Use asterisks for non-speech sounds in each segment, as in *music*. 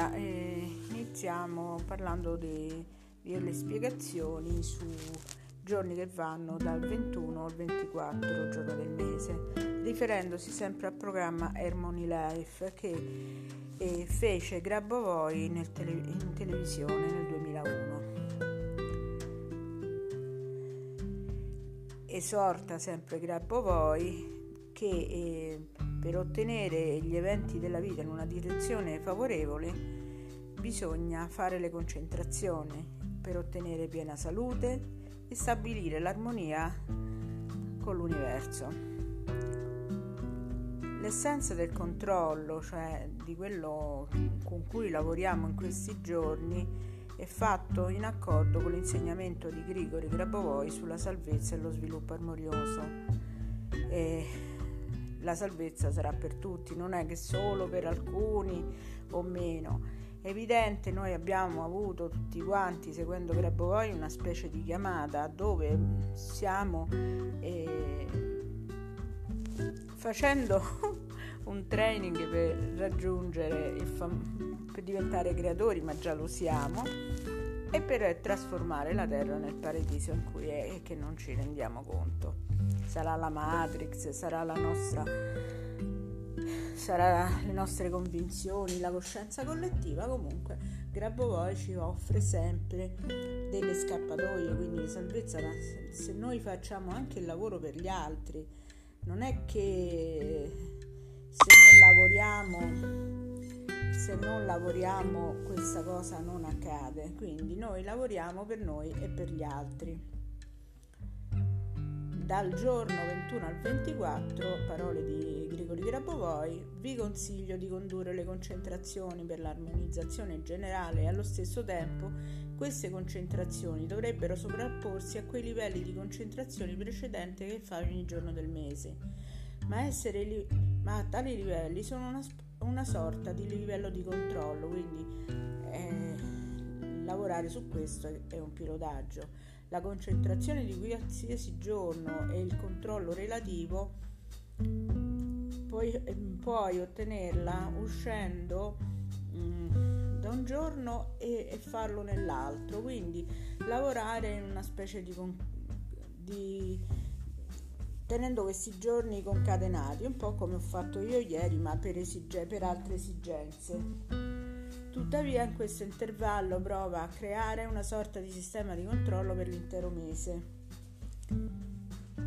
Allora, eh, iniziamo parlando delle spiegazioni su giorni che vanno dal 21 al 24 giorno del mese, riferendosi sempre al programma Harmony Life che eh, fece Grabovoi nel tele, in televisione nel 2001. Esorta sempre Grabovoi che eh, per ottenere gli eventi della vita in una direzione favorevole bisogna fare le concentrazioni per ottenere piena salute e stabilire l'armonia con l'universo. L'essenza del controllo, cioè di quello con cui lavoriamo in questi giorni, è fatto in accordo con l'insegnamento di Grigori Grabovoi sulla salvezza e lo sviluppo armonioso. E la salvezza sarà per tutti, non è che solo per alcuni o meno. È evidente, noi abbiamo avuto tutti quanti, seguendo Grabovoi, una specie di chiamata dove stiamo eh, facendo *laughs* un training per raggiungere fam- per diventare creatori, ma già lo siamo, e per trasformare la terra nel paradiso in cui è e che non ci rendiamo conto sarà la Matrix, sarà la nostra sarà le nostre convinzioni, la coscienza collettiva, comunque Grabovoi ci offre sempre delle scappatoie, quindi salvezza se noi facciamo anche il lavoro per gli altri, non è che se non lavoriamo se non lavoriamo questa cosa non accade, quindi noi lavoriamo per noi e per gli altri dal giorno 21 al 24, parole di Grigori Grabovoi, vi consiglio di condurre le concentrazioni per l'armonizzazione generale e allo stesso tempo queste concentrazioni dovrebbero sovrapporsi a quei livelli di concentrazione precedenti che fa ogni giorno del mese. Ma, li- ma tali livelli sono una, una, sorta di livello di controllo, quindi eh, lavorare su questo è un pilotaggio la concentrazione di qualsiasi giorno e il controllo relativo puoi, puoi ottenerla uscendo mh, mm, da un giorno e, e, farlo nell'altro. Quindi lavorare in una specie di, di tenendo questi giorni concatenati un po' come ho fatto io ieri ma per, esige, per altre esigenze Tuttavia in questo intervallo prova a creare una sorta di sistema di controllo per l'intero mese.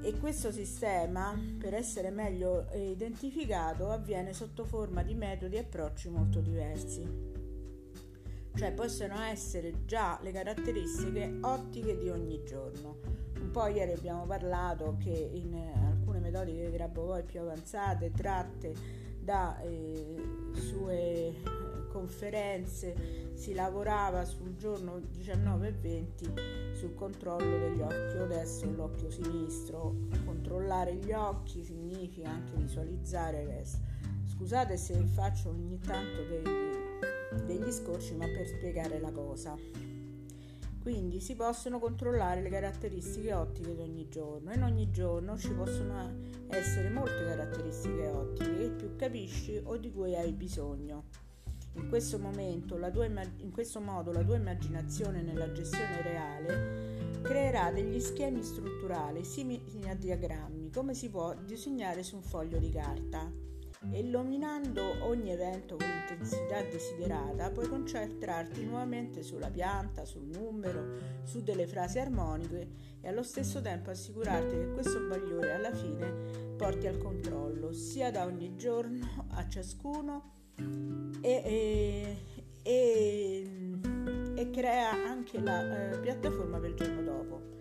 E questo sistema, per essere meglio identificato, avviene sotto forma di metodi e approcci molto diversi. Cioè possono essere già le caratteristiche ottiche di ogni giorno. Un po' ieri abbiamo parlato che in alcune metodiche Grabovoi più avanzate, tratte da eh, sue conferenze si lavorava sul giorno 19 e 20 sul controllo degli occhi. Adesso l'occhio sinistro, controllare gli occhi significa anche visualizzare il. Scusate se faccio ogni tanto degli, degli scorci, ma per spiegare la cosa. Quindi si possono controllare le caratteristiche ottiche di ogni giorno e in ogni giorno ci possono essere molte caratteristiche ottiche che più capisci o di cui hai bisogno. In questo, momento, tua, in questo modo la tua immaginazione nella gestione reale creerà degli schemi strutturali simili a diagrammi, come si può disegnare su un foglio di carta. E illuminando ogni evento con l'intensità desiderata, puoi concentrarti nuovamente sulla pianta, sul numero, su delle frasi armoniche e allo stesso tempo assicurarti che questo bagliore alla fine porti al controllo, sia da ogni giorno a ciascuno e, e, e, crea anche la eh, piattaforma per il giorno dopo.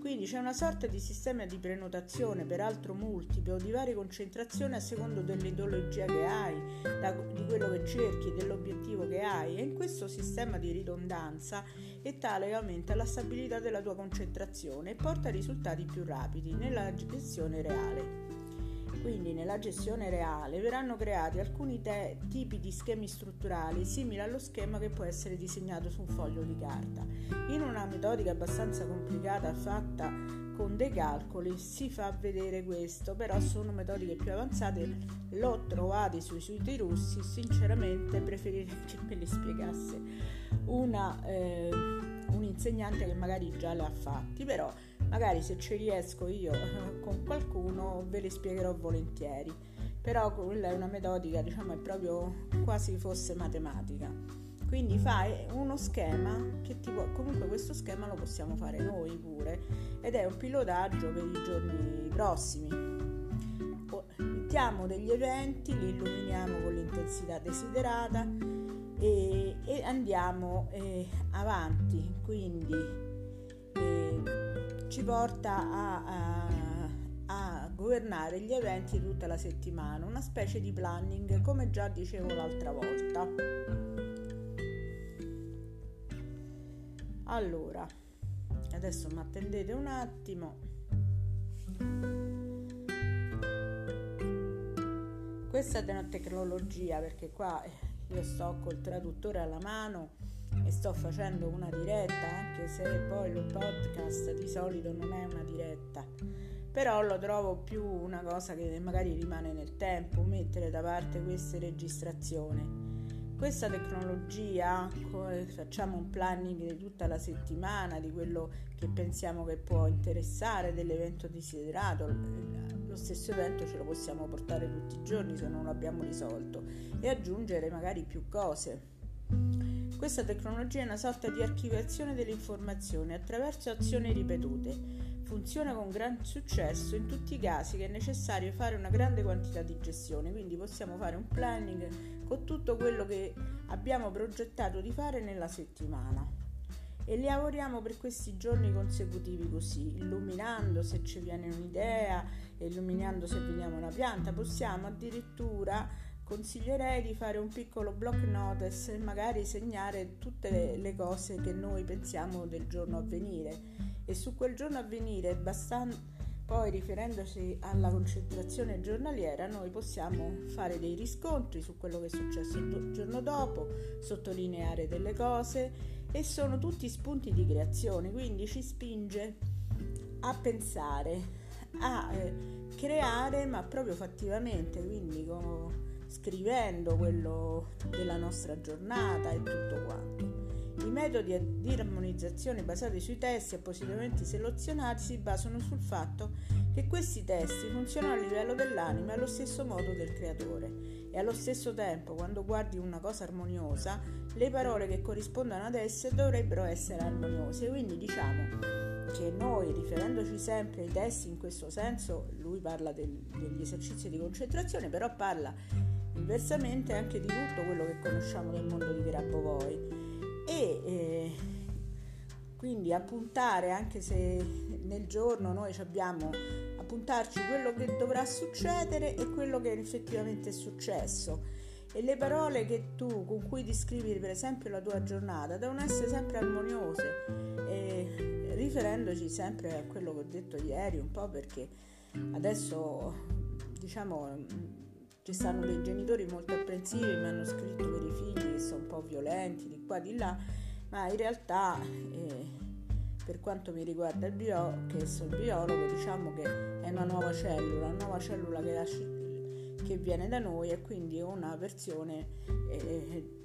Quindi c'è una sorta di sistema di prenotazione, peraltro multiplo, di varie concentrazioni a secondo dell'ideologia che hai, da, di quello che cerchi, dell'obiettivo che hai e in questo sistema di ridondanza è tale che aumenta la stabilità della tua concentrazione e porta risultati più rapidi nella gestione reale. Quindi nella gestione reale verranno creati alcuni te- tipi di schemi strutturali simili allo schema che può essere disegnato su un foglio di carta. In una metodica abbastanza complicata fatta con dei calcoli si fa vedere questo, però sono metodiche più avanzate, l'ho trovate sui siti russi, sinceramente preferirei *laughs* che me li spiegasse una, eh, un insegnante che magari già le ha fatti, però magari se ci riesco io *laughs* con qualcuno ve le spiegherò volentieri. Però quella è una metodica diciamo è proprio quasi fosse matematica. Quindi fai uno schema che ti può, comunque questo schema lo possiamo fare noi pure ed è un pilotaggio per i giorni prossimi. Mettiamo degli eventi li illuminiamo con l'intensità desiderata e, e andiamo eh, avanti. Quindi ci porta a, a, a governare gli eventi tutta la settimana, una specie di planning come già dicevo l'altra volta. Allora, adesso mi attendete un attimo. Questa è una tecnologia perché qua io sto col traduttore alla mano e sto facendo una diretta, anche se poi lo podcast di solito non è una diretta, però lo trovo più una cosa che magari rimane nel tempo, mettere da parte queste registrazioni. Questa tecnologia, facciamo un planning di tutta la settimana, di quello che pensiamo che può interessare, dell'evento desiderato, lo stesso evento ce lo possiamo portare tutti i giorni se non lo abbiamo risolto e aggiungere magari più cose. Questa tecnologia è una sorta di archiviazione delle informazioni attraverso azioni ripetute. Funziona con gran successo in tutti i casi che è necessario fare una grande quantità di gestione, quindi possiamo fare un planning con tutto quello che abbiamo progettato di fare nella settimana. E lavoriamo per questi giorni consecutivi così, illuminando se ci viene un'idea, illuminando se vediamo una pianta, possiamo addirittura consiglierei di fare un piccolo block notice e magari segnare tutte le, cose che noi pensiamo del giorno a venire. E su quel giorno a venire bastando poi riferendoci alla concentrazione giornaliera noi possiamo fare dei riscontri su quello che è successo il giorno dopo, sottolineare delle cose e sono tutti spunti di creazione, quindi ci spinge a pensare, a eh, creare ma proprio fattivamente, quindi con scrivendo quello della nostra giornata e tutto quanto. I metodi di armonizzazione basati sui testi appositamente selezionati si basano sul fatto che questi testi funzionano a livello dell'anima allo stesso modo del creatore e allo stesso tempo quando guardi una cosa armoniosa le parole che corrispondono ad esse dovrebbero essere armoniose quindi diciamo che noi riferendoci sempre ai testi in questo senso lui parla del, degli esercizi di concentrazione però parla inversamente anche di tutto quello che conosciamo del mondo di Grabovoi e eh, quindi appuntare anche se nel giorno noi abbiamo appuntarci quello che dovrà succedere e quello che effettivamente è successo. E le parole che tu con cui descrivi per esempio la tua giornata devono essere sempre armoniose e riferendoci sempre a quello che ho detto ieri un po' perché adesso diciamo ci stanno dei genitori molto apprensivi, mi hanno scritto per i figli che sono un po' violenti di qua di là, ma in realtà eh, per quanto mi riguarda il bio, che sono biologo, diciamo che è una nuova cellula, una nuova cellula che, lascia, che viene da noi e quindi una versione eh,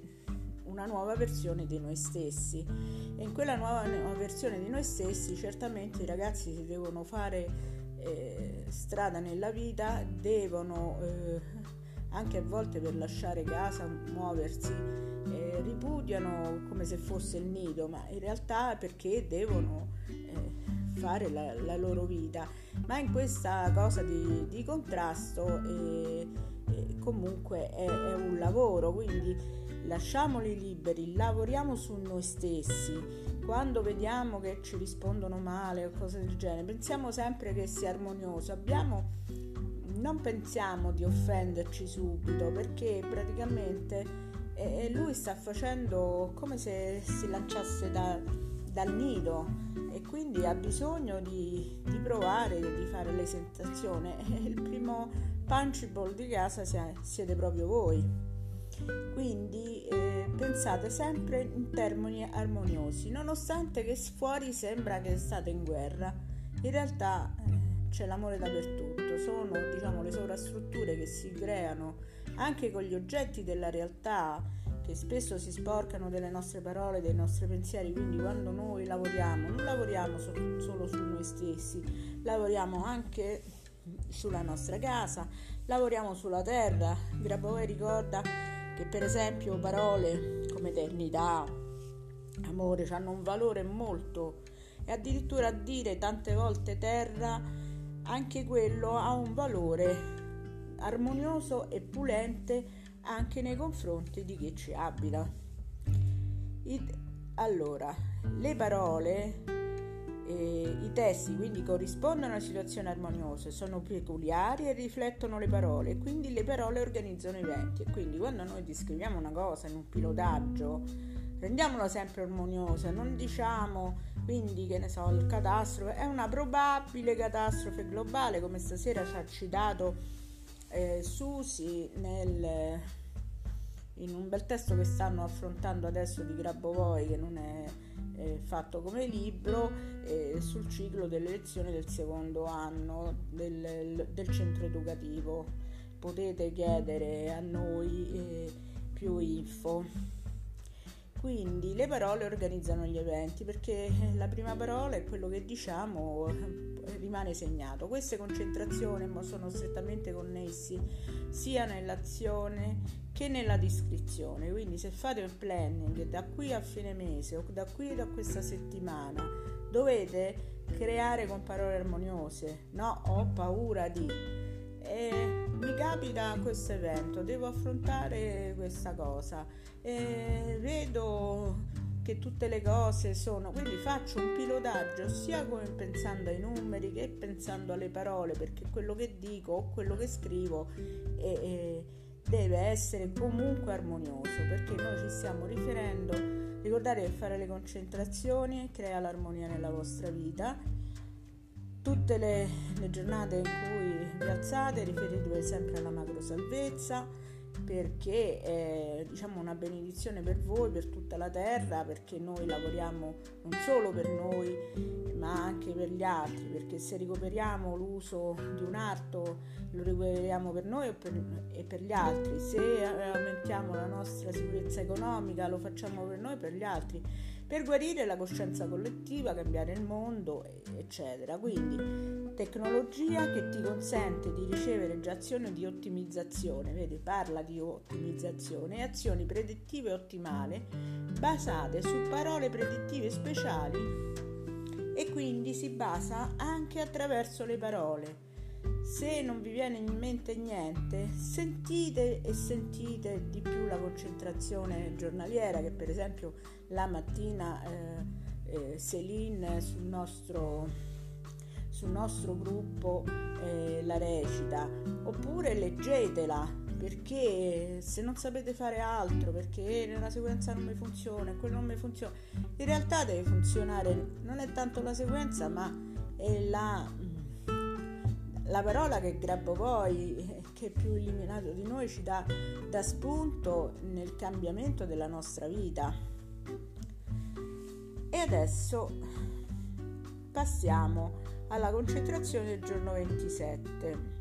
una nuova versione di noi stessi. E in quella nuova versione di noi stessi certamente i ragazzi si devono fare eh, strada nella vita devono eh, anche a volte per lasciare casa, muoversi, eh, ripudiano come se fosse il nido, ma in realtà perché devono eh, fare la, la, loro vita. Ma in questa cosa di, di contrasto eh, eh, comunque è, è un lavoro, quindi lasciamoli liberi, lavoriamo su noi stessi. Quando vediamo che ci rispondono male o cose del genere, pensiamo sempre che sia armonioso. Abbiamo non pensiamo di offenderci subito perché praticamente eh, lui sta facendo come se si lanciasse da, dal nido e quindi ha bisogno di, di provare, di fare l'esentazione. *laughs* Il primo punchable di casa siete proprio voi. Quindi eh, pensate sempre in termini armoniosi, nonostante che fuori sembra che state in guerra. In realtà eh, c'è l'amore dappertutto, sono diciamo, le sovrastrutture che si creano anche con gli oggetti della realtà che spesso si sporcano delle nostre parole, dei nostri pensieri, quindi quando noi lavoriamo non lavoriamo so- solo su noi stessi, lavoriamo anche sulla nostra casa, lavoriamo sulla terra. Grabovoi ricorda che per esempio parole come eternità, amore hanno un valore molto e addirittura dire tante volte terra, anche quello ha un valore armonioso e pulente anche nei confronti di chi ci abita. allora, le parole, eh, i testi quindi corrispondono a situazioni armoniose, sono peculiari e riflettono le parole, quindi le parole organizzano eventi e quindi quando noi descriviamo una cosa in un pilotaggio, rendiamola sempre armoniosa, non diciamo quindi che ne so, il catastrofe è una probabile catastrofe globale come stasera ci ha citato eh, Susi nel, in un bel testo che stanno affrontando adesso di Grabovoi che non è eh, fatto come libro eh, sul ciclo delle lezioni del secondo anno del, del centro educativo. Potete chiedere a noi eh, più info. Quindi le parole organizzano gli eventi perché la prima parola è quello che diciamo rimane segnato. Queste concentrazioni sono strettamente connessi sia nell'azione che nella descrizione. Quindi se fate un planning da qui a fine mese o da qui a questa settimana dovete creare con parole armoniose. No, ho paura di e mi capita questo evento, devo affrontare questa cosa e vedo che tutte le cose sono, quindi faccio un pilotaggio sia pensando ai numeri che pensando alle parole, perché quello che dico o quello che scrivo è, è, deve essere comunque armonioso, perché noi ci stiamo riferendo, ricordate che fare le concentrazioni crea l'armonia nella vostra vita. Tutte le, le giornate in cui vi alzate riferitevi sempre alla macro salvezza perché è diciamo, una benedizione per voi, per tutta la terra, perché noi lavoriamo non solo per noi ma anche per gli altri, perché se recuperiamo l'uso di un arto lo recuperiamo per noi e per, e per gli altri, se aumentiamo la nostra sicurezza economica lo facciamo per noi e per gli altri per guarire la coscienza collettiva, cambiare il mondo, eccetera. Quindi tecnologia che ti consente di ricevere già azioni di ottimizzazione, vedi, parla di ottimizzazione e azioni predittive ottimali basate su parole predittive speciali e quindi si basa anche attraverso le parole. Se non vi viene in mente niente, sentite e sentite di più la concentrazione giornaliera che per esempio la mattina eh, eh, Céline sul nostro, sul nostro gruppo eh, la recita, oppure leggetela perché se non sapete fare altro, perché nella sequenza non mi funziona quello non mi funziona, in realtà deve funzionare, non è tanto la sequenza ma è la la parola che grabbo poi, che è più illuminato di noi, ci dà da spunto nel cambiamento della nostra vita. E adesso passiamo alla concentrazione del giorno 27.